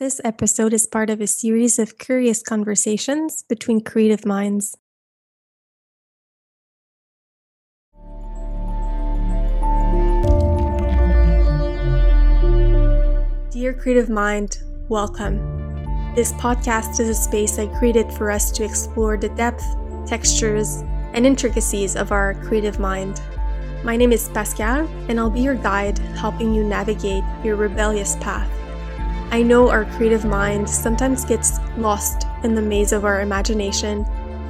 This episode is part of a series of curious conversations between creative minds. Dear Creative Mind, welcome. This podcast is a space I created for us to explore the depth, textures, and intricacies of our creative mind. My name is Pascal, and I'll be your guide, helping you navigate your rebellious path. I know our creative mind sometimes gets lost in the maze of our imagination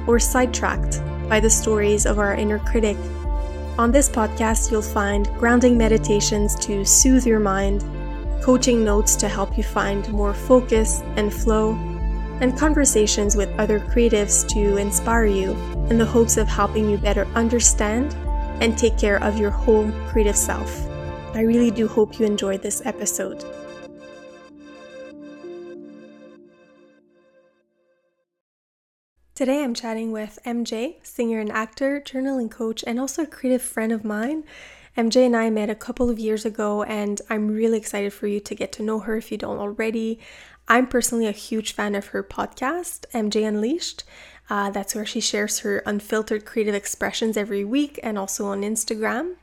or sidetracked by the stories of our inner critic. On this podcast, you'll find grounding meditations to soothe your mind coaching notes to help you find more focus and flow, and conversations with other creatives to inspire you in the hopes of helping you better understand and take care of your whole creative self. I really do hope you enjoyed this episode. Today I'm chatting with MJ, singer and actor, journaling coach, and also a creative friend of mine. MJ and I met a couple of years ago, and I'm really excited for you to get to know her if you don't already. I'm personally a huge fan of her podcast, MJ Unleashed. Uh, that's where she shares her unfiltered creative expressions every week and also on Instagram.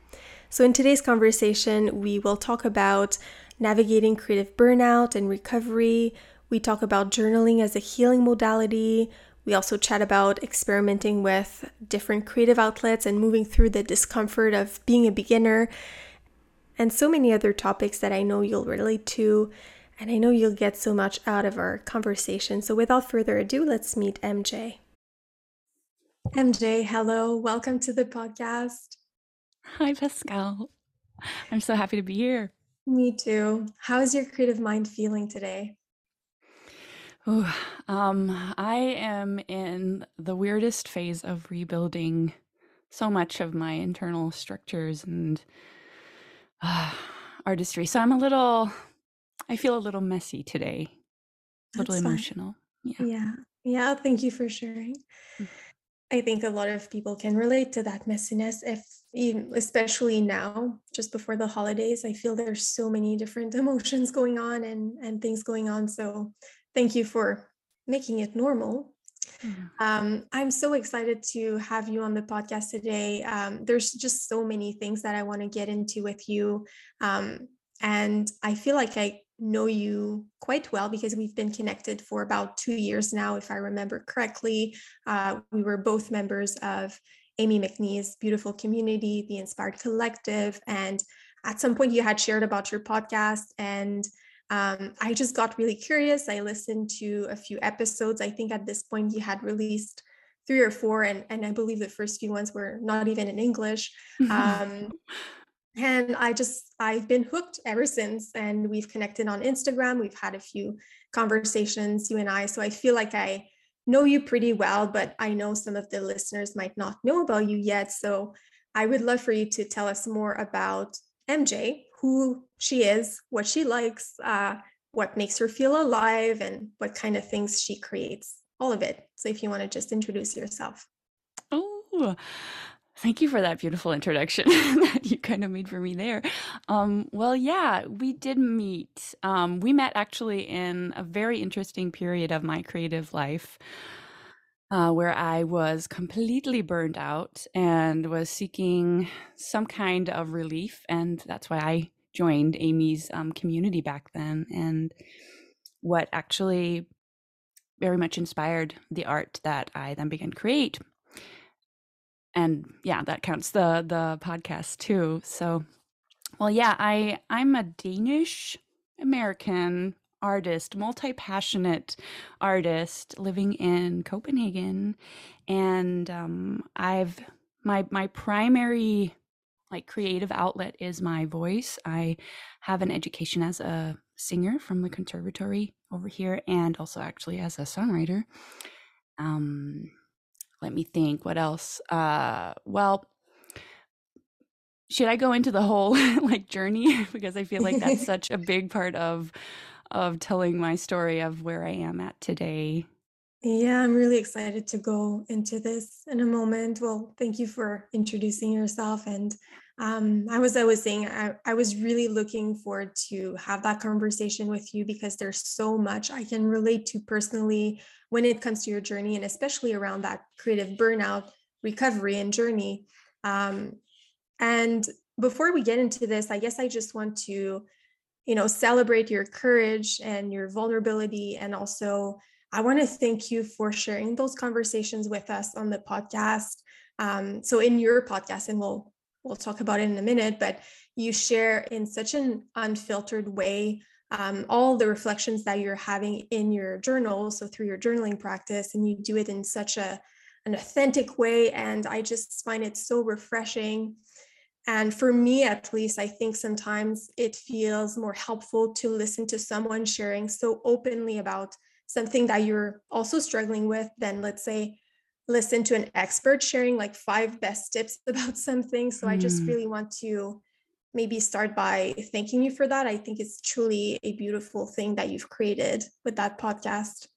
So, in today's conversation, we will talk about navigating creative burnout and recovery. We talk about journaling as a healing modality. We also chat about experimenting with different creative outlets and moving through the discomfort of being a beginner, and so many other topics that I know you'll relate to. And I know you'll get so much out of our conversation. So, without further ado, let's meet MJ. MJ, hello. Welcome to the podcast. Hi, Pascal. I'm so happy to be here. Me too. How is your creative mind feeling today? Ooh, um, I am in the weirdest phase of rebuilding so much of my internal structures and uh, artistry. So I'm a little, I feel a little messy today, a little emotional. Yeah. Yeah. Yeah. Thank you for sharing. Mm. I think a lot of people can relate to that messiness if especially now just before the holidays I feel there's so many different emotions going on and and things going on so thank you for making it normal. Mm-hmm. Um, I'm so excited to have you on the podcast today. Um, there's just so many things that I want to get into with you. Um, and I feel like I know you quite well because we've been connected for about two years now, if I remember correctly. Uh, we were both members of Amy McNee's beautiful community, the Inspired Collective. And at some point, you had shared about your podcast and um, I just got really curious. I listened to a few episodes. I think at this point you had released three or four, and, and I believe the first few ones were not even in English. Um, and I just, I've been hooked ever since. And we've connected on Instagram. We've had a few conversations, you and I. So I feel like I know you pretty well, but I know some of the listeners might not know about you yet. So I would love for you to tell us more about MJ, who she is, what she likes, uh, what makes her feel alive, and what kind of things she creates. All of it. So if you want to just introduce yourself. Oh, Thank you for that beautiful introduction that you kind of made for me there. Um, well, yeah, we did meet. Um, we met actually in a very interesting period of my creative life uh, where I was completely burned out and was seeking some kind of relief. And that's why I joined Amy's um, community back then. And what actually very much inspired the art that I then began to create. And yeah, that counts the the podcast too. So, well, yeah, I I'm a Danish American artist, multi passionate artist living in Copenhagen, and um, I've my my primary like creative outlet is my voice. I have an education as a singer from the conservatory over here, and also actually as a songwriter. Um, let me think. What else? Uh, well should I go into the whole like journey because I feel like that's such a big part of of telling my story of where I am at today. Yeah, I'm really excited to go into this in a moment. Well, thank you for introducing yourself. And Um, I was always saying I, I was really looking forward to have that conversation with you because there's so much I can relate to personally when it comes to your journey and especially around that creative burnout recovery and journey. Um, and before we get into this, I guess I just want to, you know, celebrate your courage and your vulnerability. And also, I want to thank you for sharing those conversations with us on the podcast. Um, so in your podcast, and we'll we'll talk about it in a minute, but you share in such an unfiltered way um, all the reflections that you're having in your journal, so through your journaling practice, and you do it in such a an authentic way. And I just find it so refreshing and for me, at least, I think sometimes it feels more helpful to listen to someone sharing so openly about something that you're also struggling with than, let's say, listen to an expert sharing like five best tips about something. So mm. I just mm. really want to maybe start by thanking you for that. I think it's truly a beautiful thing that you've created with that podcast.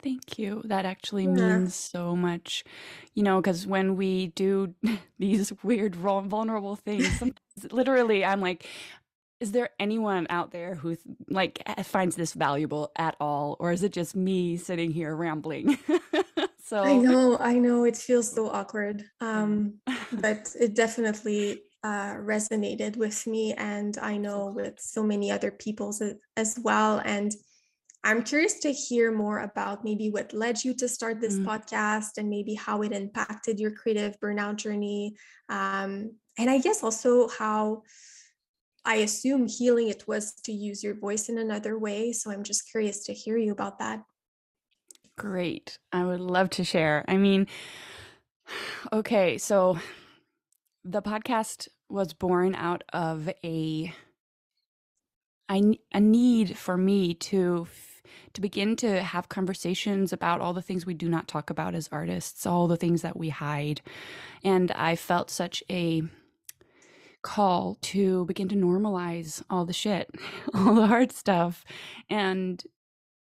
Thank you. That actually Yeah. means so much, you know, because when we do these weird, vulnerable things, literally, I'm like, is there anyone out there who like finds this valuable at all, or is it just me sitting here rambling? So I know, I know it feels so awkward. Um, but it definitely uh, resonated with me, and I know with so many other people as well. And I'm curious to hear more about maybe what led you to start this mm. podcast and maybe how it impacted your creative burnout journey. Um, and I guess also how I assume healing it was to use your voice in another way. So I'm just curious to hear you about that. Great. I would love to share. I mean, okay, so the podcast was born out of a I, a need for me to to begin to have conversations about all the things we do not talk about as artists, all the things that we hide. And I felt such a call to begin to normalize all the shit, all the hard stuff, and,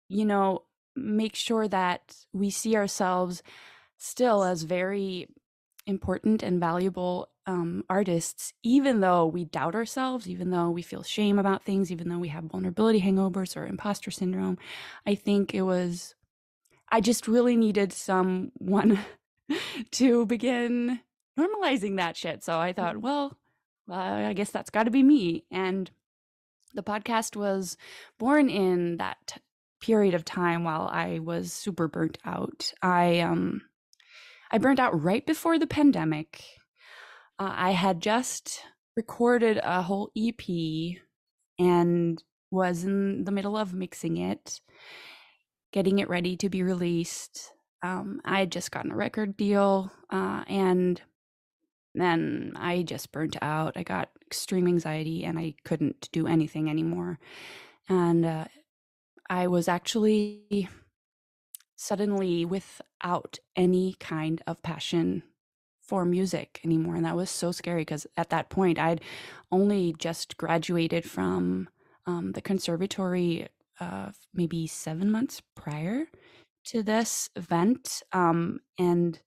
you know, make sure that we see ourselves still as very important and valuable um, artists, even though we doubt ourselves, even though we feel shame about things, even though we have vulnerability hangovers or imposter syndrome, I think it was, I just really needed someone to begin normalizing that shit. So I thought, well, uh, I guess that's got to be me. And the podcast was born in that period of time while I was super burnt out. I um I burned out right before the pandemic uh, I had just recorded a whole EP and was in the middle of mixing it, getting it ready to be released. Um, I had just gotten a record deal, uh, and then I just burnt out. I got extreme anxiety and I couldn't do anything anymore. And uh, I was actually suddenly without any kind of passion for music anymore. And that was so scary because at that point I'd only just graduated from um, the conservatory uh, maybe seven months prior to this event. Um, and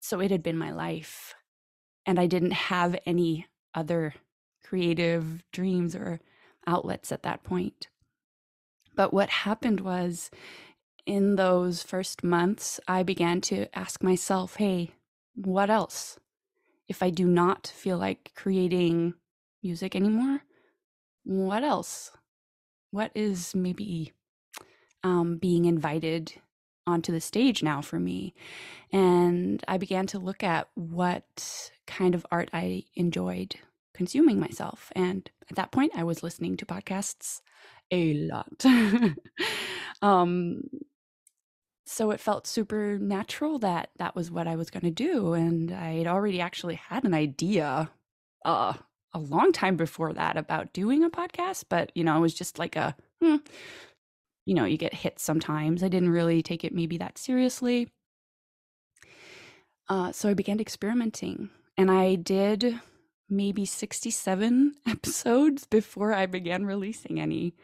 so it had been my life. And I didn't have any other creative dreams or outlets at that point. But what happened was in those first months, I began to ask myself, hey, what else? If I do not feel like creating music anymore, what else? What is maybe um, being invited onto the stage now for me? And I began to look at what kind of art I enjoyed consuming myself. And at that point, I was listening to podcasts a lot. um, so it felt super natural that that was what I was going to do. And I had already actually had an idea uh, a long time before that about doing a podcast, but you know, it was just like a, hmm, you know, you get hit sometimes. I didn't really take it maybe that seriously. Uh, so I began experimenting and I did maybe 67 episodes before I began releasing any.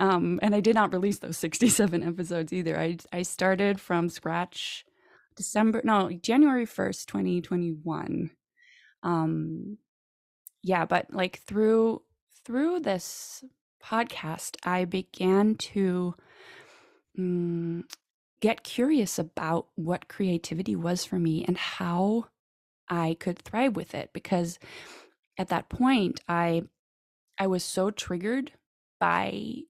Um, and I did not release those 67 episodes either. I, I started from scratch December, no, January 1st, 2021. Um, yeah, but like through through this podcast, I began to mm, get curious about what creativity was for me and how I could thrive with it because at that point I I was so triggered by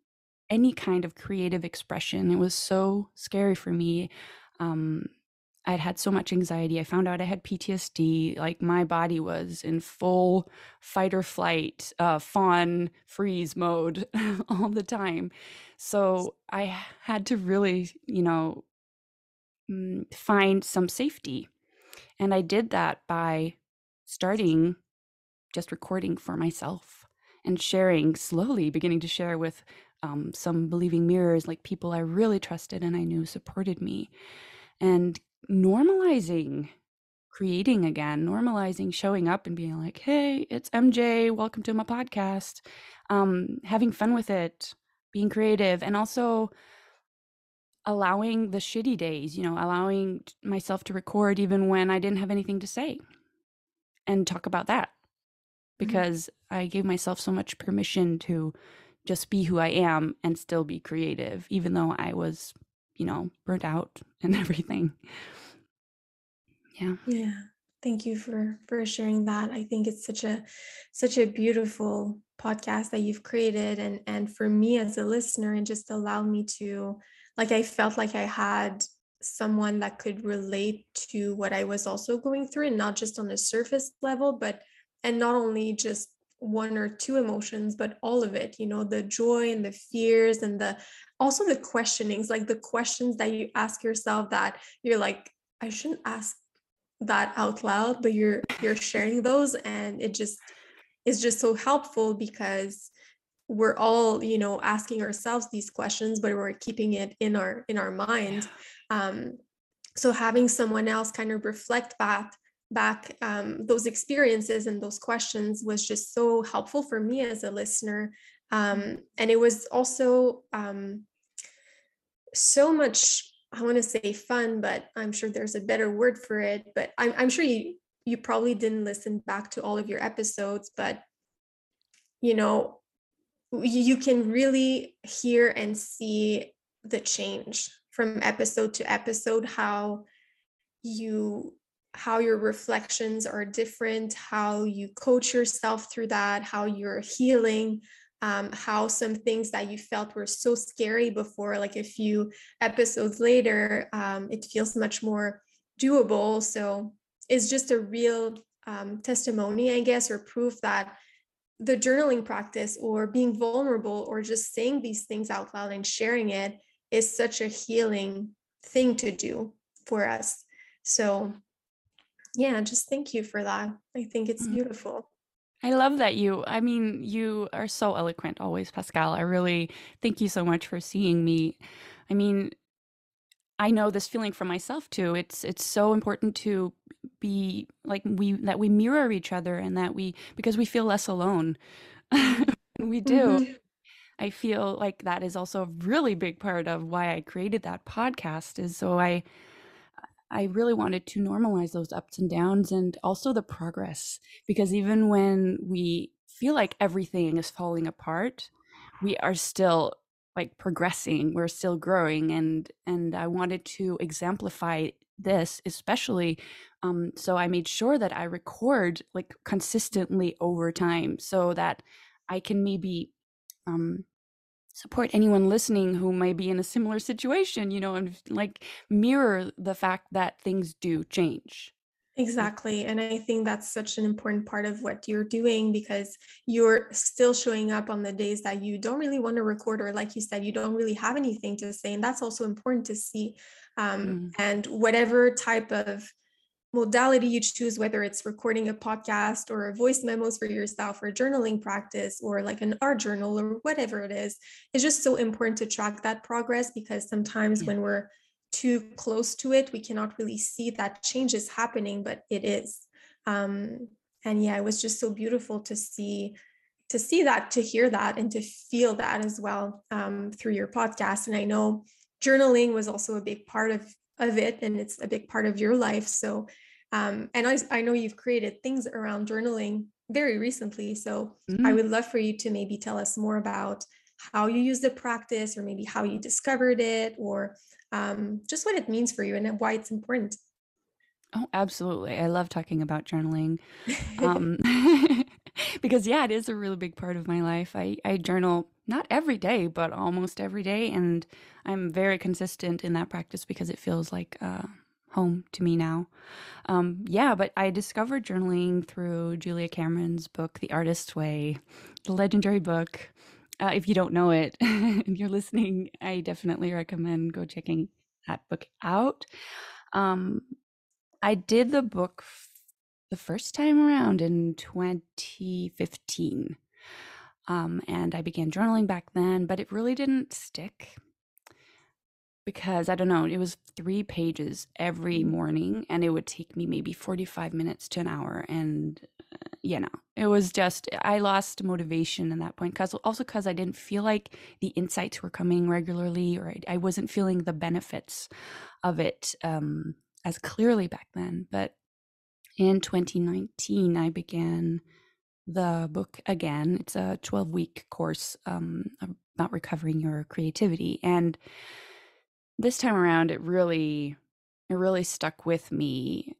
any kind of creative expression. It was so scary for me. Um, I'd had so much anxiety. I found out I had PTSD. Like my body was in full fight or flight, uh, fawn freeze mode all the time. So I had to really, you know, mm, find some safety. And I did that by starting just recording for myself and sharing slowly, beginning to share with um, some believing mirrors, like people I really trusted and I knew supported me. And normalizing creating again, normalizing showing up and being like, hey, it's MJ, welcome to my podcast, um, having fun with it, being creative, and also allowing the shitty days, you know, allowing myself to record even when I didn't have anything to say and talk about that mm-hmm. because mm-hmm. I gave myself so much permission to just be who I am and still be creative, even though I was, you know, burnt out and everything. Yeah. Yeah. Thank you for for sharing that. I think it's such a such a beautiful podcast that you've created and and for me as a listener and just allow me to like I felt like I had someone that could relate to what I was also going through and not just on the surface level but and not only just one or two emotions but all of it you know the joy and the fears and the also the questionings like the questions that you ask yourself that you're like I shouldn't ask that out loud but you're you're sharing those and it just is just so helpful because we're all you know asking ourselves these questions but we're keeping it in our in our mind. Um, so having someone else kind of reflect back back um, those experiences and those questions was just so helpful for me as a listener um, and it was also um, so much I want to say fun, but I'm sure there's a better word for it. But I'm, I'm sure you you probably didn't listen back to all of your episodes, but you know, you can really hear and see the change from episode to episode, how you how your reflections are different, how you coach yourself through that, how you're healing, um, how some things that you felt were so scary before, like a few episodes later, um, it feels much more doable. So it's just a real um, testimony, I guess, or proof that the journaling practice or being vulnerable or just saying these things out loud and sharing it is such a healing thing to do for us. So, yeah, just thank you for that. I think it's mm. beautiful. I love that you, I mean, you are so eloquent always, Pascal. I really thank you so much for seeing me. I mean, I know this feeling for myself too. It's it's so important to be like we that we mirror each other and that we because we feel less alone. we do. Mm-hmm. I feel like that is also a really big part of why I created that podcast is so I I really wanted to normalize those ups and downs and also the progress because even when we feel like everything is falling apart, we are still like progressing, we're still growing and and I wanted to exemplify this especially um so I made sure that I record like consistently over time so that I can maybe um support anyone listening who may be in a similar situation, you know, and like mirror the fact that things do change. Exactly. And I think that's such an important part of what you're doing because you're still showing up on the days that you don't really want to record, or like you said, you don't really have anything to say. And that's also important to see. Um, mm. And whatever type of modality you choose, whether it's recording a podcast or voice memos for yourself or journaling practice or like an art journal or whatever it is, it's just so important to track that progress because sometimes yeah. when we're too close to it, we cannot really see that change is happening, but it is. Um, and yeah, it was just so beautiful to see to see that, to hear that, and to feel that as well um, through your podcast. And I know journaling was also a big part of of it and it's a big part of your life so um, and I, I know you've created things around journaling very recently. So I Mm. would love for you to maybe tell us more about how you use the practice, or maybe how you discovered it, or um, just what it means for you and why it's important. Oh, absolutely. I love talking about journaling. Um, because yeah, it is a really big part of my life. I, I journal not every day, but almost every day. And I'm very consistent in that practice because it feels like uh, home to me now. Um, yeah, but I discovered journaling through Julia Cameron's book, The Artist's Way, the legendary book. Uh, if you don't know it and you're listening, I definitely recommend go checking that book out. Um, I did the book f- the first time around in 2015. Um, and I began journaling back then, but it really didn't stick because I don't know, it was three pages every morning, and it would take me maybe 45 minutes to an hour. And, uh, you know, it was just, I lost motivation in that point because also because I didn't feel like the insights were coming regularly or I, I wasn't feeling the benefits of it um, as clearly back then. But in 2019, I began the book again. It's a 12 week course um, about recovering your creativity. And this time around, it really, it really stuck with me.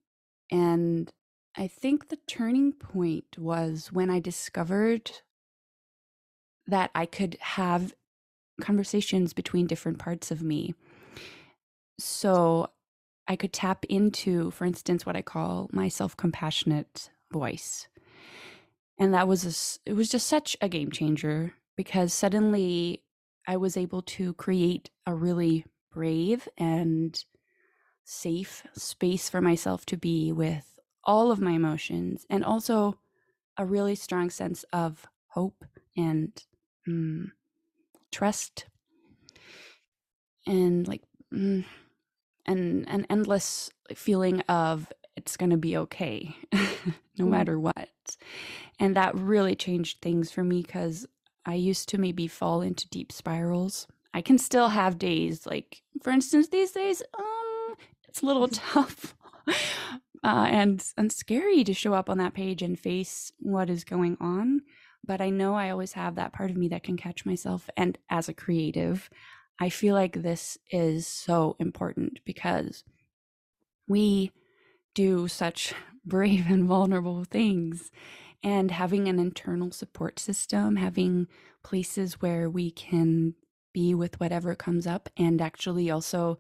And I think the turning point was when I discovered that I could have conversations between different parts of me. So I could tap into, for instance, what I call my self compassionate voice. And that was, a it was just such a game changer because suddenly I was able to create a really brave and safe space for myself to be with all of my emotions and also a really strong sense of hope and mm, trust and like mm, and an endless feeling of it's going to be okay no Mm, matter what. And that really changed things for me because i used to maybe fall into deep spirals. I can still have days like for instance these days um it's a little tough uh, and and scary to show up on that page and face what is going on but i know i always have that part of me that can catch myself and as a creative i feel like this is so important because we do such brave and vulnerable things. And having an internal support system, having places where we can be with whatever comes up, and actually also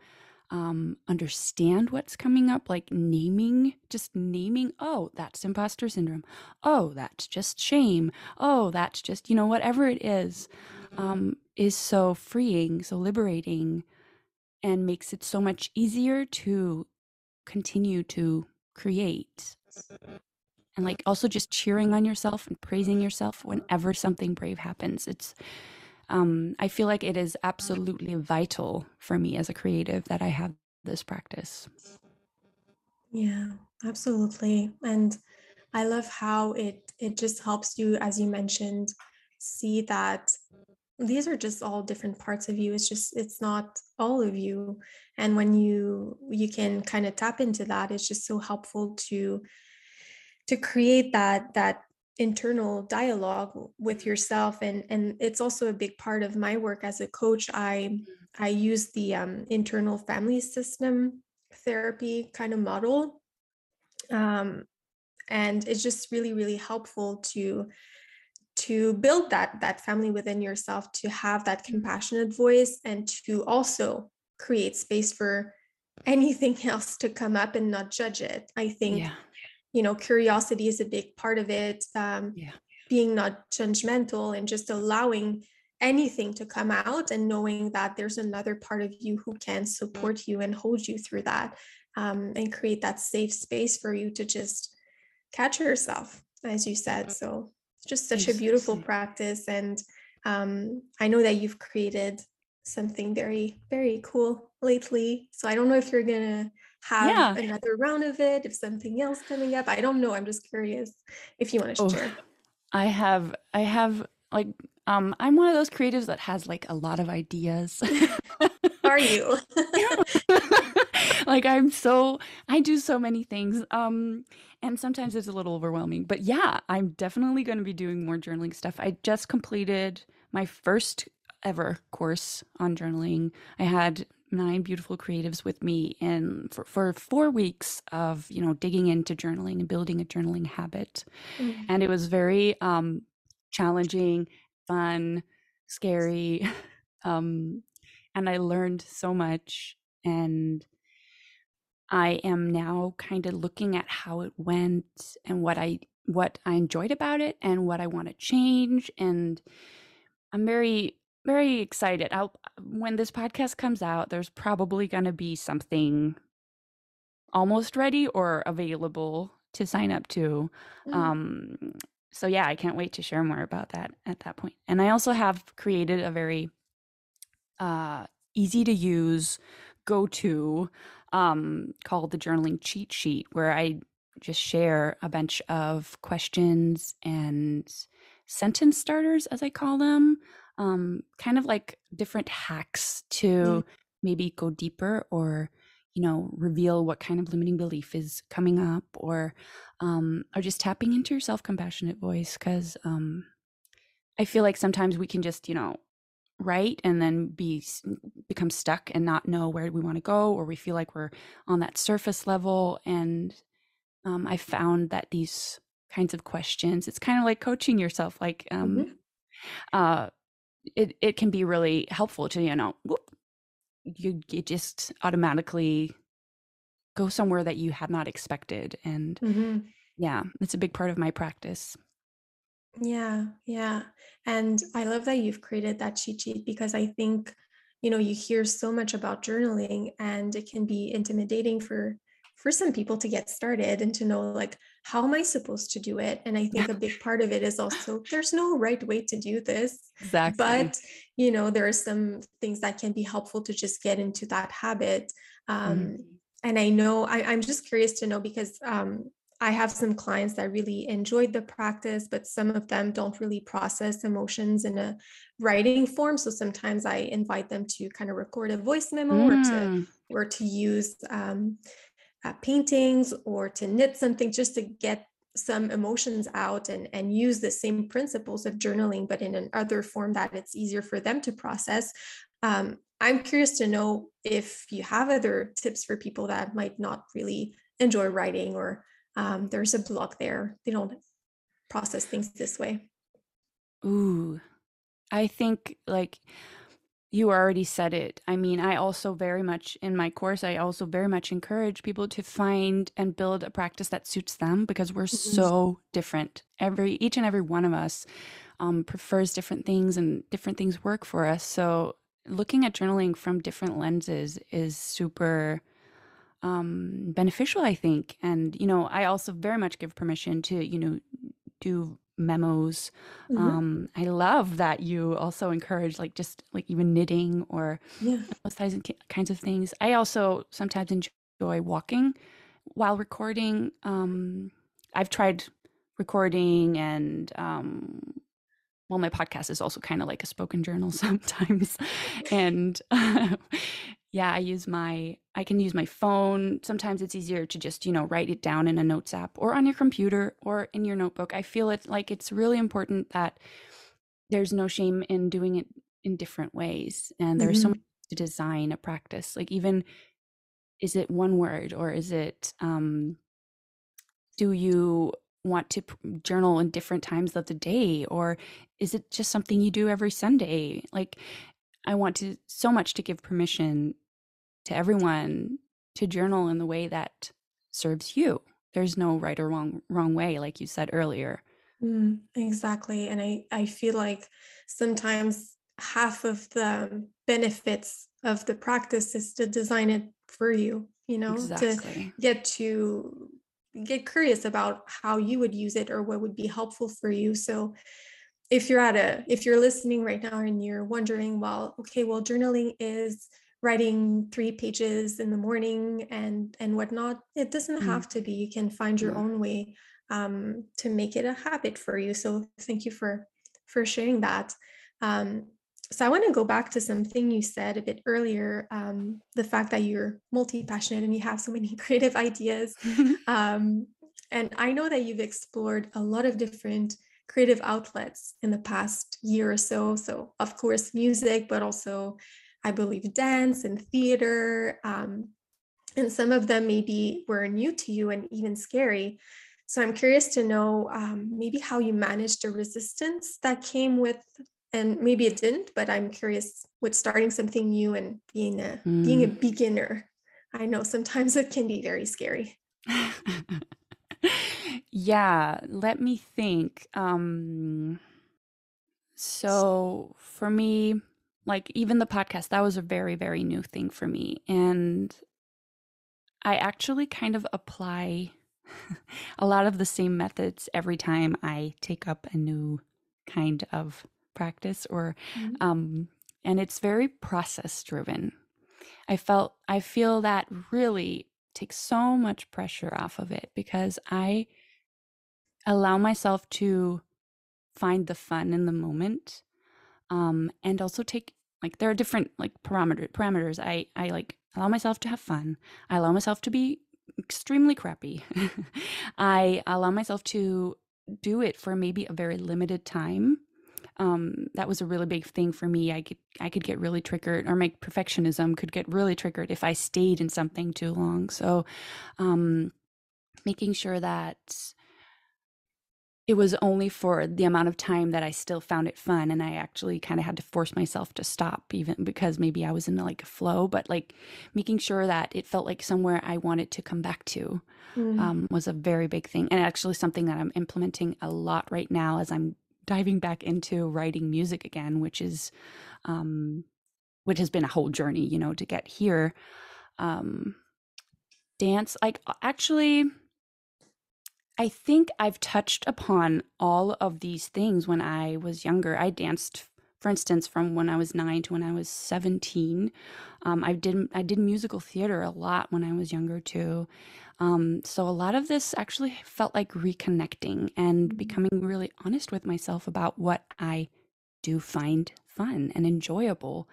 um, understand what's coming up, like naming, just naming, oh, that's imposter syndrome. Oh, that's just shame. Oh, that's just, you know, whatever it is, um, is so freeing, so liberating, and makes it so much easier to continue to create and like also just cheering on yourself and praising yourself whenever something brave happens it's um i feel like it is absolutely vital for me as a creative that i have this practice Yeah, absolutely. And I love how it it just helps you, as you mentioned, see that these are just all different parts of you. It's just it's not all of you. And when you you can kind of tap into that, it's just so helpful to to create that that internal dialogue with yourself and and it's also a big part of my work as a coach i i use the um, internal family system therapy kind of model um, and it's just really really helpful to to build that that family within yourself to have that compassionate voice and to also create space for anything else to come up and not judge it. I think yeah. you know curiosity is a big part of it um, yeah. being not judgmental and just allowing anything to come out and knowing that there's another part of you who can support you and hold you through that um, and create that safe space for you to just catch yourself as you said. So it's just such a beautiful practice and um, i know that you've created something very very cool lately so i don't know if you're gonna have yeah. another round of it if something else coming up i don't know i'm just curious if you want to oh share. I have i have like um i'm one of those creatives that has like a lot of ideas. Are you like I'm so I do so many things. Um and sometimes it's a little overwhelming. But yeah, I'm definitely going to be doing more journaling stuff. I just completed my first ever course on journaling. I had nine beautiful creatives with me and for, for four weeks of you know digging into journaling and building a journaling habit mm-hmm. and it was very um challenging fun scary um and i learned so much and I am now kind of looking at how it went and what I what I enjoyed about it and what I want to change and I'm very very excited. I'll when this podcast comes out there's probably going to be something almost ready or available to sign up to. Mm. Um so yeah, I can't wait to share more about that at that point. And I also have created a very uh easy to use go to um, called the journaling cheat sheet, where I just share a bunch of questions and sentence starters, as I call them, um, kind of like different hacks to mm. maybe go deeper or you know reveal what kind of limiting belief is coming up or um, or just tapping into your self-compassionate voice because um, i feel like sometimes we can just you know right and then be become stuck and not know where we want to go or we feel like we're on that surface level and um, i found that these kinds of questions it's kind of like coaching yourself like um, mm-hmm. uh, it, it can be really helpful to you know whoop, you, you just automatically go somewhere that you had not expected and mm-hmm. yeah it's a big part of my practice yeah, yeah. And I love that you've created that cheat sheet because I think, you know, you hear so much about journaling and it can be intimidating for for some people to get started and to know like how am I supposed to do it? And I think a big part of it is also there's no right way to do this. Exactly. But, you know, there are some things that can be helpful to just get into that habit. Um, mm. And I know I, I'm just curious to know because um, I have some clients that really enjoyed the practice, but some of them don't really process emotions in a writing form. So sometimes I invite them to kind of record a voice memo mm. or to mm. or to use um, uh, paintings or to knit something just to get some emotions out and and use the same principles of journaling, but in an other form that it's easier for them to process. Um, I'm curious to know if you have other tips for people that might not really enjoy writing or um, there's a block there. They don't process things this way. Ooh, I think like you already said it. I mean, I also very much in my course, I also very much encourage people to find and build a practice that suits them because we're mm-hmm. so different. Every each and every one of us um, prefers different things and different things work for us. So looking at journaling from different lenses is super um, beneficial, I think. And, you know, I also very much give permission to, you know, do memos. Mm-hmm. Um, I love that you also encourage like just like even knitting or yeah. those kinds of things. I also sometimes enjoy walking while recording. Um, I've tried recording and um, well, my podcast is also kind of like a spoken journal sometimes. and uh, yeah, I use my I can use my phone. Sometimes it's easier to just, you know, write it down in a notes app or on your computer or in your notebook. I feel it like it's really important that there's no shame in doing it in different ways. And there's mm-hmm. so much to design a practice. Like even is it one word or is it um do you want to journal in different times of the day or is it just something you do every sunday like I want to so much to give permission to everyone to journal in the way that serves you. There's no right or wrong wrong way, like you said earlier. Mm, exactly, and I I feel like sometimes half of the benefits of the practice is to design it for you. You know, exactly. to get to get curious about how you would use it or what would be helpful for you. So if you're at a if you're listening right now and you're wondering well okay well journaling is writing three pages in the morning and and whatnot it doesn't mm. have to be you can find your own way um, to make it a habit for you so thank you for for sharing that um, so I want to go back to something you said a bit earlier. Um, the fact that you're multi-passionate and you have so many creative ideas. Um, and I know that you've explored a lot of different creative outlets in the past year or so. So, of course, music, but also, I believe, dance and theater. Um, and some of them maybe were new to you and even scary. So, I'm curious to know um, maybe how you managed the resistance that came with, and maybe it didn't, but I'm curious with starting something new and being a being a Mm. beginner. I know sometimes it can be very scary. Yeah, let me think. Um, so for me, like even the podcast, that was a very, very new thing for me. And I actually kind of apply a lot of the same methods every time I take up a new kind of practice or Mhm. um and it's very process driven. I felt I feel that really takes so much pressure off of it because I allow myself to find the fun in the moment um and also take like there are different like parameter parameters. I i like allow myself to have fun. I allow myself to be extremely crappy. I allow myself to do it for maybe a very limited time um that was a really big thing for me. I could i could get really triggered or my perfectionism could get really triggered if i stayed in something too long. So um making sure that it was only for the amount of time that I still found it fun and I actually kind of had to force myself to stop even because maybe I was in like a flow but like making sure that it felt like somewhere I wanted to come back to Mm, um, was a very big thing and actually something that I'm implementing a lot right now as I'm diving back into writing music again which is um, which has been a whole journey you know to get here um, dance like actually I think I've touched upon all of these things when I was younger. I danced, for instance, from when I was nine to when I was 17. Um, I did I did musical theater a lot when I was younger too. Um, so a lot of this actually felt like reconnecting and mm, becoming really honest with myself about what I do find fun and enjoyable.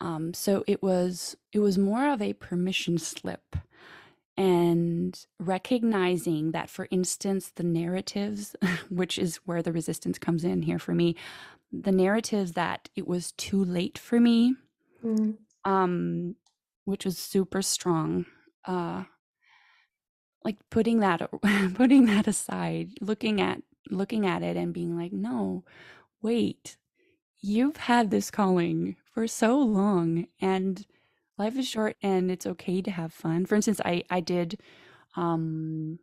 Um, so it was it was more of a permission slip and recognizing that for instance the narratives which is where the resistance comes in here for me the narrative that it was too late for me mm, um which was super strong uh like putting that putting that aside looking at looking at it and being like no wait you've had this calling for so long and life is short and it's okay to have fun. For instance i i did um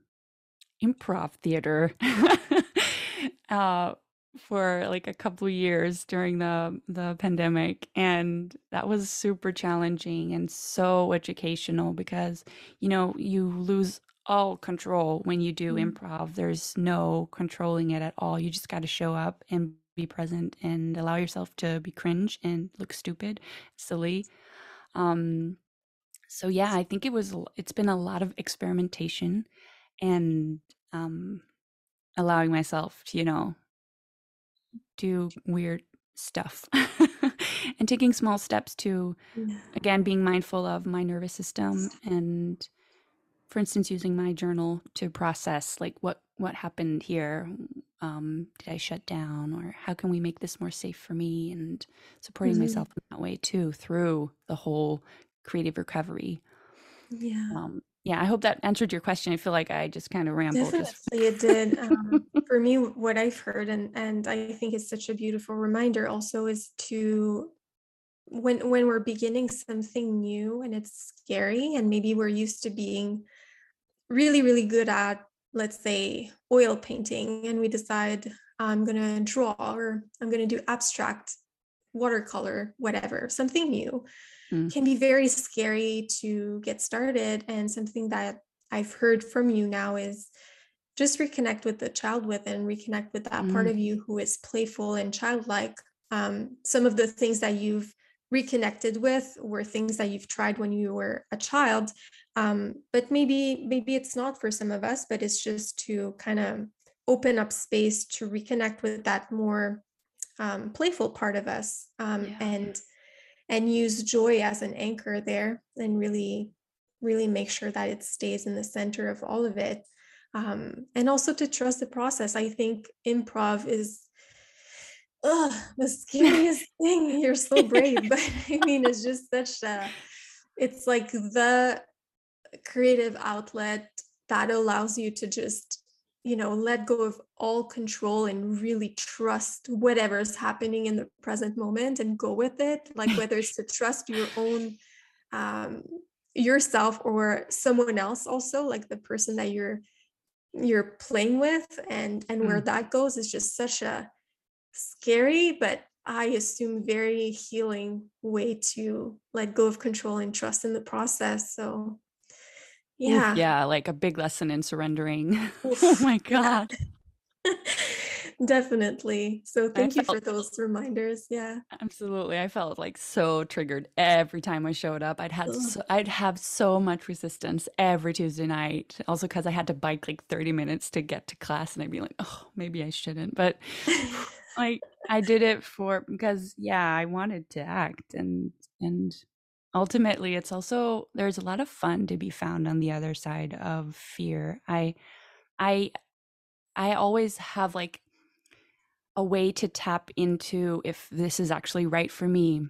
improv theater uh for like a couple of years during the the pandemic and that was super challenging and so educational because you know you lose all control when you do mm, improv. There's no controlling it at all. You just got to show up and be present and allow yourself to be cringe and look stupid silly. Um so yeah i think it was it's been a lot of experimentation and um allowing myself to you know do weird stuff and taking small steps to again being mindful of my nervous system and for instance using my journal to process like what what happened here um did i shut down or how can we make this more safe for me and supporting Mhm. myself in that way too through the whole creative recovery Yeah, um yeah i hope that answered your question i feel like i just kind of rambled definitely it did. Um, for me, what I've heard and and I think it's such a beautiful reminder also is to when when we're beginning something new and it's scary and maybe we're used to being really, really good at, let's say, oil painting, and we decide I'm gonna draw or I'm gonna do abstract watercolor, whatever, something new mm, can be very scary to get started. And something that I've heard from you now is just reconnect with the child within, reconnect with that part mm, of you who is playful and childlike. Um, some of the things that you've reconnected with were things that you've tried when you were a child. Um, but maybe, maybe it's not for some of us, but it's just to kind of open up space to reconnect with that more um, playful part of us um, Yeah. and and use joy as an anchor there and really really make sure that it stays in the center of all of it. Um, and also to trust the process. I think improv is ugh, the scariest thing. You're so brave but i mean it's just such a it's like the creative outlet that allows you to just you know let go of all control and really trust whatever's happening in the present moment and go with it like whether it's to trust your own um yourself or someone else also like the person that you're you're playing with and and where Mm. that goes is just such a scary but i assume very healing way to let go of control and trust in the process so Oof, yeah yeah, like a big lesson in surrendering. Oh my God. definitely. So I thank you for those reminders. Yeah. absolutely. I felt like so triggered every time I showed up. I'd had so, I'd have so much resistance every Tuesday night. Also because I had to bike like 30 minutes to get to class and I'd be like, "Oh, maybe I shouldn't." But like I did it for because yeah, I wanted to act and and ultimately it's also there's a lot of fun to be found on the other side of fear. I I I always have like a way to tap into if this is actually right for me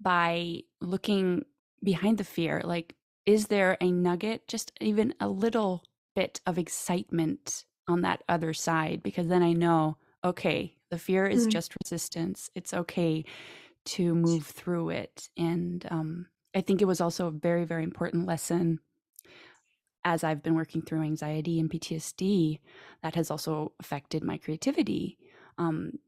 by looking behind the fear. Like, is there a nugget, just even a little bit of excitement on that other side? Because then I know, okay, the fear is Mm, just resistance. It's okay to move through it. And um, I think it was also a very, very important lesson as I've been working through anxiety and PTSD that has also affected my creativity. Um,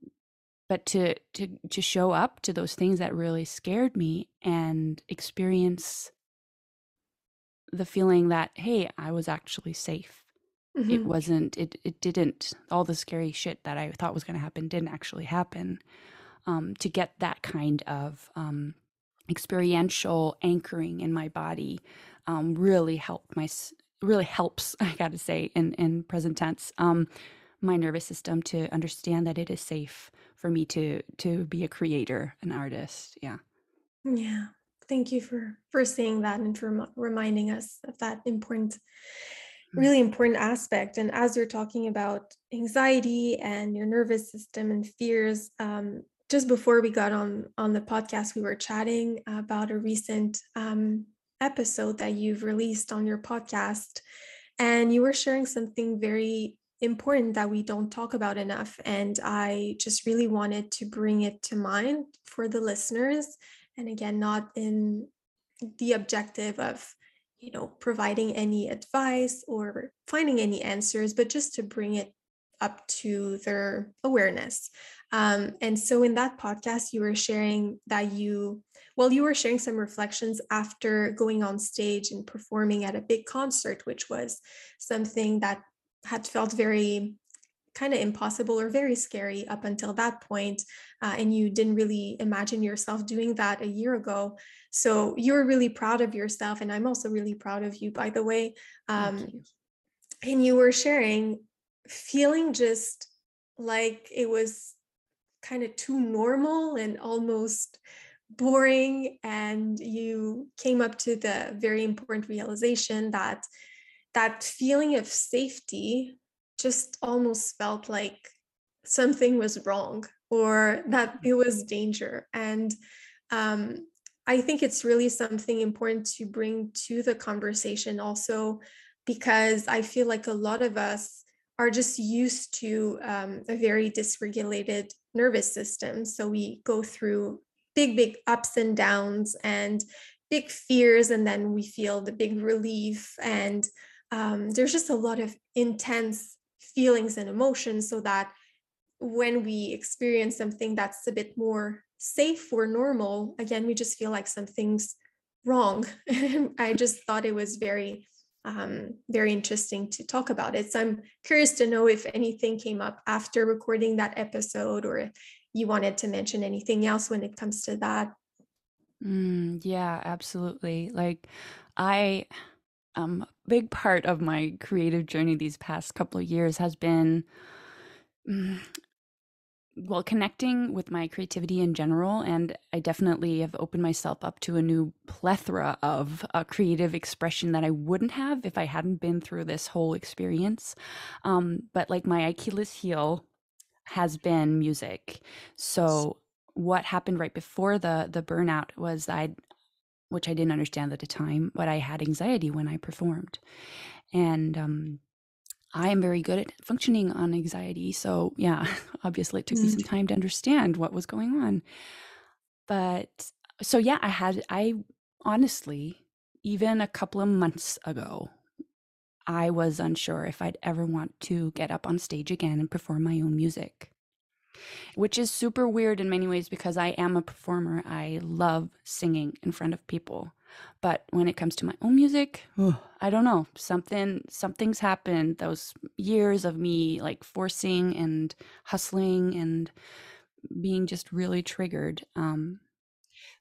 but to to to show up to those things that really scared me and experience the feeling that hey i was actually safe it mhm. wasn't it it didn't all the scary shit that i thought was going to happen didn't actually happen um, to get that kind of um, experiential anchoring in my body um, really helped my really helps i gotta say in in present tense um, my nervous system to understand that it is safe for me to to be a creator an artist yeah Yeah. Thank you for for saying that and for remi- reminding us of that important, Mm, really important aspect. And as you're talking about anxiety and your nervous system and fears, um, just before we got on on the podcast, we were chatting about a recent um, episode that you've released on your podcast, and you were sharing something very important that we don't talk about enough. And I just really wanted to bring it to mind for the listeners. And again not in the objective of you know providing any advice or finding any answers but just to bring it up to their awareness um, and so in that podcast you were sharing that you well you were sharing some reflections after going on stage and performing at a big concert which was something that had felt very kind of impossible or very scary up until that point, uh, and you didn't really imagine yourself doing that a year ago. So you're really proud of yourself, and I'm also really proud of you, by the way. Um, you and you were sharing feeling just like it was kind of too normal and almost boring and you came up to the very important realization that that feeling of safety just almost felt like something was wrong or that it was danger. And um, I think it's really something important to bring to the conversation also, because I feel like a lot of us are just used to um, a very dysregulated nervous system. So we go through big, big ups and downs and big fears, and then we feel the big relief. And um, there's just a lot of intense feelings and emotions so that when we experience something that's a bit more safe or normal again we just feel like something's wrong i just thought it was very um, very interesting to talk about it. So i'm curious to know if anything came up after recording that episode or you wanted to mention anything else when it comes to that. Mm, yeah absolutely. Like i um a big part of my creative journey these past couple of years has been mm, well, connecting with my creativity in general, and I definitely have opened myself up to a new plethora of uh, creative expression that I wouldn't have if I hadn't been through this whole experience. Um, but like my Achilles heel has been music. So what happened right before the the burnout was I, which I didn't understand at the time, but I had anxiety when I performed, and um, I am very good at functioning on anxiety. So, yeah, obviously it took me some Mm. time to understand what was going on. But so, yeah, I had, I honestly, even a couple of months ago, I was unsure if I'd ever want to get up on stage again and perform my own music, which is super weird in many ways because I am a performer. I love singing in front of people. But when it comes to my own music, I don't know. Something something's happened those years of me like forcing and hustling and being just really triggered. Um,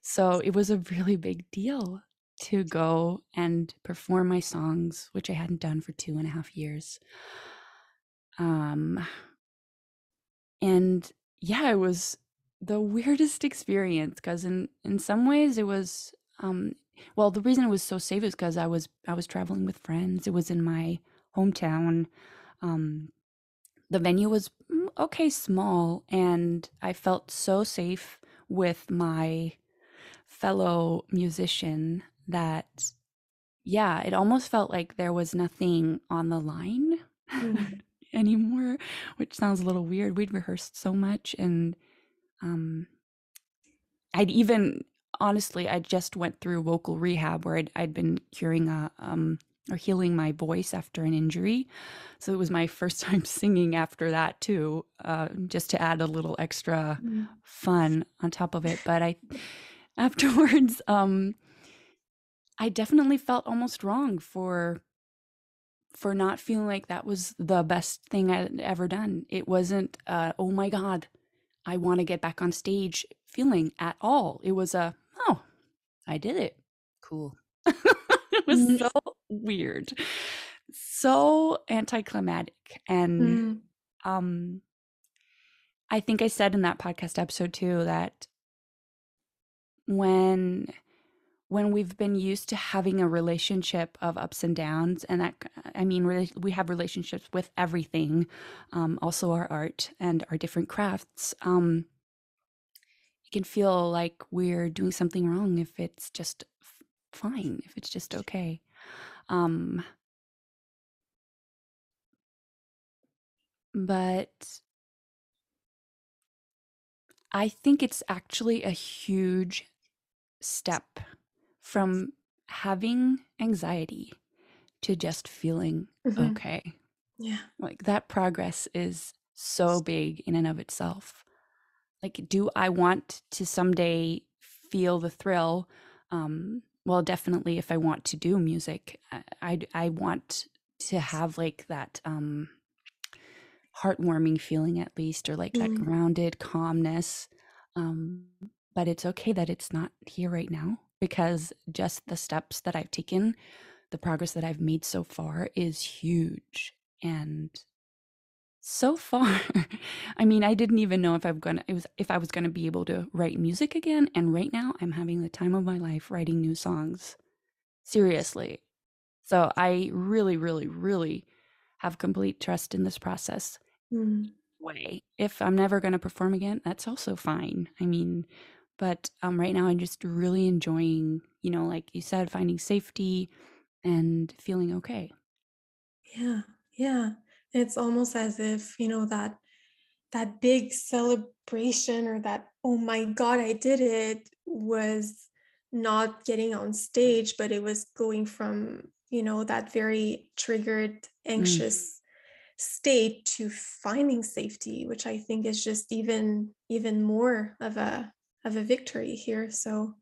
so it was a really big deal to go and perform my songs, which I hadn't done for two and a half years. Um, and yeah, it was the weirdest experience because in in some ways it was um well the reason it was so safe is because I was I was traveling with friends. It was in my hometown. Um, the venue was mm, okay small, and I felt so safe with my fellow musician that yeah, it almost felt like there was nothing on the line Mm. anymore, which sounds a little weird. We'd rehearsed so much and um I'd even honestly I just went through vocal rehab where I'd, I'd been curing a um or healing my voice after an injury. So it was my first time singing after that too, uh, just to add a little extra Mm. fun on top of it. But I afterwards um I definitely felt almost wrong for for not feeling like that was the best thing I'd ever done. It wasn't uh oh my god, I want to get back on stage feeling at all. It was a I did it. Cool. it was Mm. so weird. So anticlimactic and Mm. um I think I said in that podcast episode too that when when we've been used to having a relationship of ups and downs and that i mean we have relationships with everything um, also our art and our different crafts um, can feel like we're doing something wrong if it's just f- fine if it's just okay um, but i think it's actually a huge step from having anxiety to just feeling Mhm. okay. Yeah. Like that progress is so big in and of itself. Like, do I want to someday feel the thrill? Um, well, definitely if I want to do music, I, I, I want to have like that um, heartwarming feeling at least, or like that Mm. grounded calmness. Um, but it's okay that it's not here right now because just the steps that I've taken, the progress that I've made so far is huge. And so far, I mean, I didn't even know if I'm gonna it was if I was gonna be able to write music again. And right now I'm having the time of my life writing new songs. Seriously. So I really, really, really have complete trust in this process Mm. way. If I'm never going to perform again, that's also fine. I mean, but um, right now I'm just really enjoying, you know, like you said, finding safety and feeling okay. Yeah. Yeah. It's almost as if, you know, that that big celebration or that, oh my God, I did it was not getting on stage, but it was going from, you know, that very triggered, Mm, anxious state to finding safety, which I think is just even even more of a of a victory here. So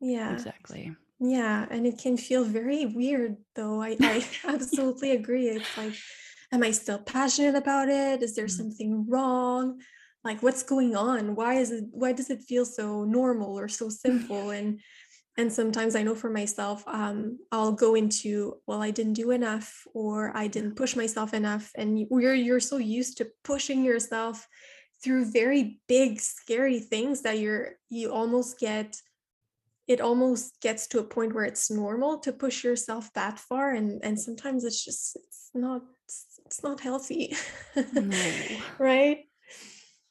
yeah. exactly. Yeah, and it can feel very weird though. I, I absolutely agree. It's like, am I still passionate about it? Is there Mm, something wrong? Like what's going on? Why is it why does it feel so normal or so simple? And and sometimes I know for myself, um, I'll go into, well, I didn't do enough or I didn't push myself enough. And you- you're you're so used to pushing yourself through very big scary things that you're you almost get it almost gets to a point where it's normal to push yourself that far and and sometimes it's just it's not it's, not healthy No. right?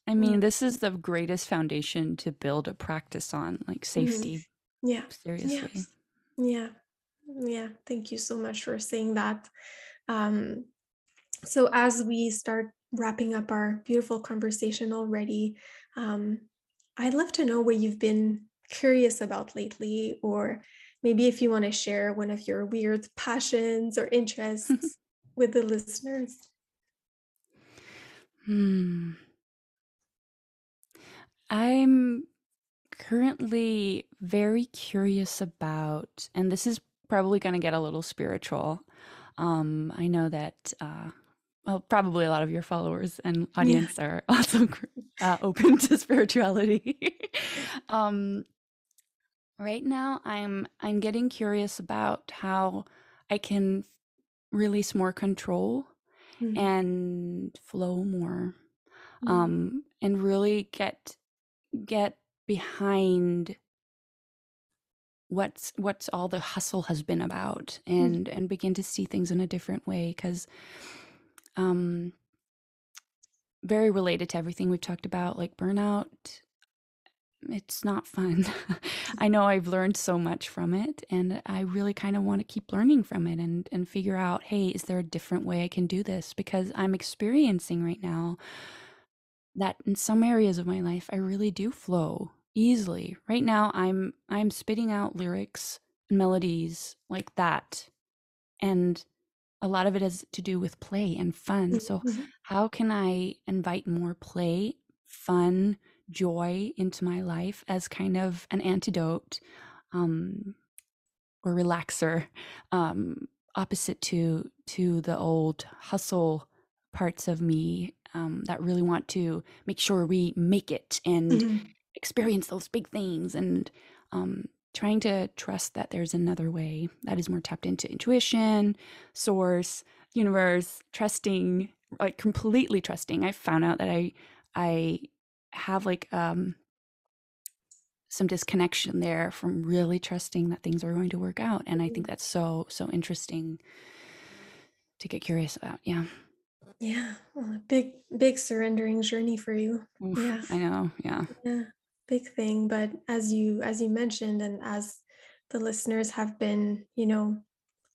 I Mm, mean, this is the greatest foundation to build a practice on, like mhm. safety, yeah. seriously. yes. Yeah. Yeah. Thank you so much for saying that. Um so as we start wrapping up our beautiful conversation already um i'd love to know where you've been curious about lately or maybe if you want to share one of your weird passions or interests with the listeners Hmm. I'm currently very curious about, and this is probably going to get a little spiritual. Um, I know that, uh, well, probably a lot of your followers and yeah audience are also uh, open to spirituality. um, right now, I'm I'm getting curious about how I can release more control Mm, and flow more, mm, um, and really get get behind what's what's all the hustle has been about mm, and and begin to see things in a different way because um very related to everything we've talked about like burnout it's not fun i know i've learned so much from it and i really kind of want to keep learning from it and and figure out hey is there a different way i can do this because i'm experiencing right now that in some areas of my life I really do flow easily. Right now I'm I'm spitting out lyrics and melodies like that. And a lot of it has to do with play and fun. So mhm, how can I invite more play, fun, joy into my life as kind of an antidote um or relaxer um opposite to to the old hustle parts of me um, that really want to make sure we make it and mhm, experience those big things and um, trying to trust that there's another way that is more tapped into intuition source universe trusting like completely trusting. I found out that i i have like um some disconnection there from really trusting that things are going to work out and i think that's so so interesting to get curious about yeah. Yeah well, a big big surrendering journey for you. Oof, yeah. I know yeah. Yeah, big thing. But as you as you mentioned, and as the listeners have been, you know,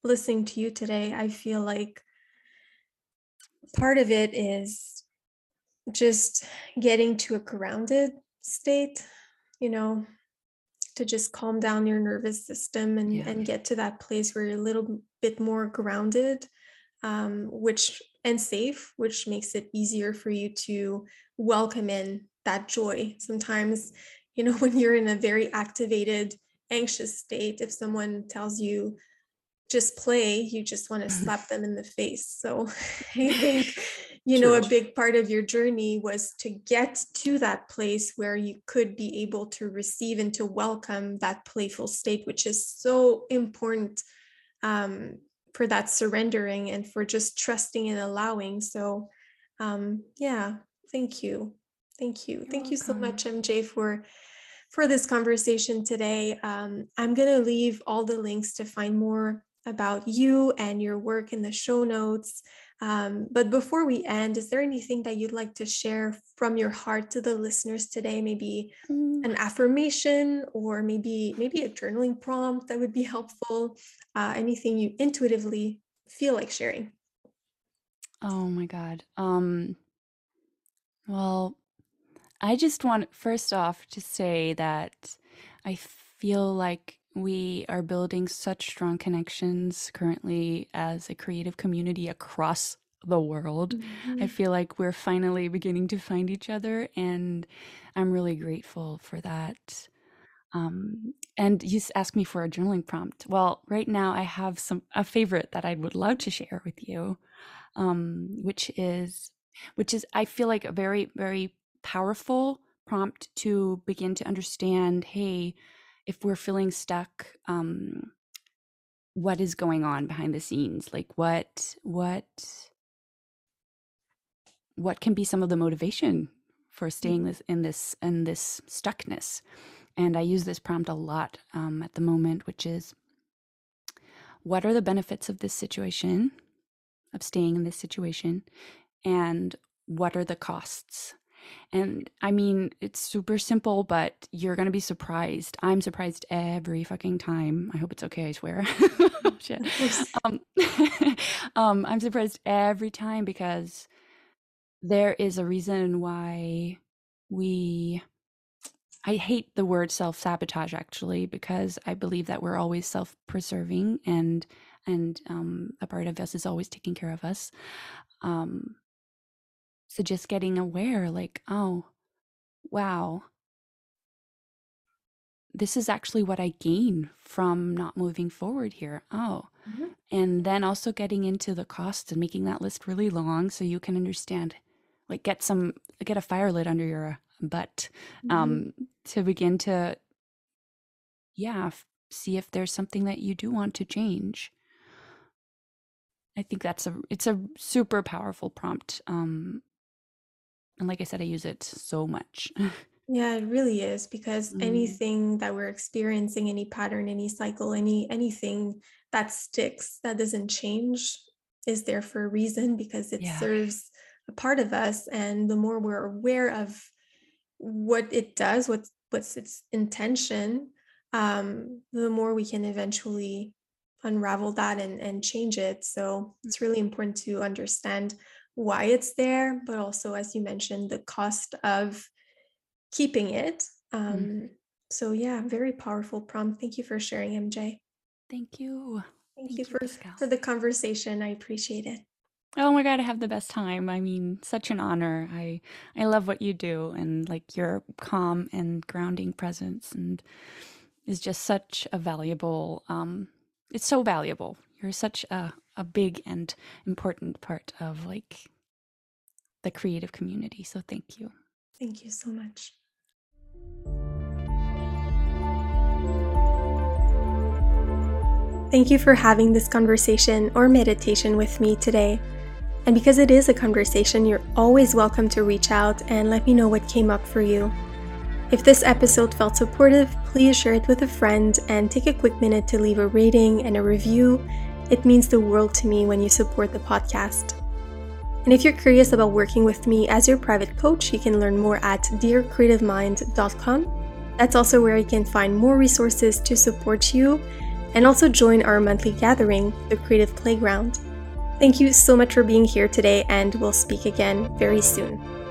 listening to you today, I feel like part of it is just getting to a grounded state, you know, to just calm down your nervous system and yeah and get to that place where you're a little bit more grounded um, which and safe, which makes it easier for you to welcome in that joy. Sometimes, you know, when you're in a very activated, anxious state, if someone tells you just play, you just want to slap them in the face. So I think, you know, true a big part of your journey was to get to that place where you could be able to receive and to welcome that playful state, which is so important um, for that surrendering and for just trusting and allowing. So, um, yeah, thank you, thank you, you're thank you so much, MJ, for for this conversation today. Um, I'm gonna leave all the links to find more about you and your work in the show notes. Um, but before we end, is there anything that you'd like to share from your heart to the listeners today? Maybe Mm. an affirmation or maybe maybe a journaling prompt that would be helpful uh, anything you intuitively feel like sharing oh my god um well I just want, first off, to say that I feel like we are building such strong connections currently as a creative community across the world. I Mhm. feel like we're finally beginning to find each other, and I'm really grateful for that. Um, and you asked me for a journaling prompt. Well, right now I have some a favorite that I would love to share with you um, which is which is I feel like a very very powerful prompt to begin to understand. Hey, if we're feeling stuck, um, what is going on behind the scenes? Like what what what can be some of the motivation for staying this in this in this stuckness. And I use this prompt a lot um, at the moment, which is what are the benefits of this situation, of staying in this situation, and what are the costs? And I mean, it's super simple, but you're going to be surprised. I'm surprised every fucking time. I hope it's okay, I swear. Shit. Um, um, I'm surprised every time because there is a reason why we. I hate the word self sabotage actually because I believe that we're always self preserving and and um, a part of us is always taking care of us. Um, so just getting aware, like, oh, wow, this is actually what I gain from not moving forward here. Oh, mm-hmm. and then also getting into the cost and making that list really long so you can understand, like, get some, get a fire lit under your butt mm-hmm. um, to begin to, yeah, f- see if there's something that you do want to change. I think that's a it's a super powerful prompt um and like I said, I use it so much. Yeah, it really is because mm. anything that we're experiencing, any pattern, any cycle, any anything that sticks, that doesn't change, is there for a reason because it yeah. serves a part of us. And the more we're aware of what it does, what's what's its intention, um, the more we can eventually unravel that and, and change it. So it's really important to understand why it's there, but also, as you mentioned, the cost of keeping it. Mm. Um, mm. So, yeah, very powerful prompt. Thank you for sharing, MJ. Thank you. Thank, Thank you, for, for the conversation. I appreciate it. Oh my god, I have the best time. I mean, such an honor. I I love what you do and like your calm and grounding presence and is just such a valuable um it's so valuable. You're such a a big and important part of like the creative community. So thank you. Thank you so much. Thank you for having this conversation or meditation with me today. And because it is a conversation, you're always welcome to reach out and let me know what came up for you. If this episode felt supportive, please share it with a friend and take a quick minute to leave a rating and a review it means the world to me when you support the podcast. And if you're curious about working with me as your private coach, you can learn more at dearcreativemind.com. That's also where you can find more resources to support you and also join our monthly gathering, the Creative Playground. Thank you so much for being here today, and we'll speak again very soon.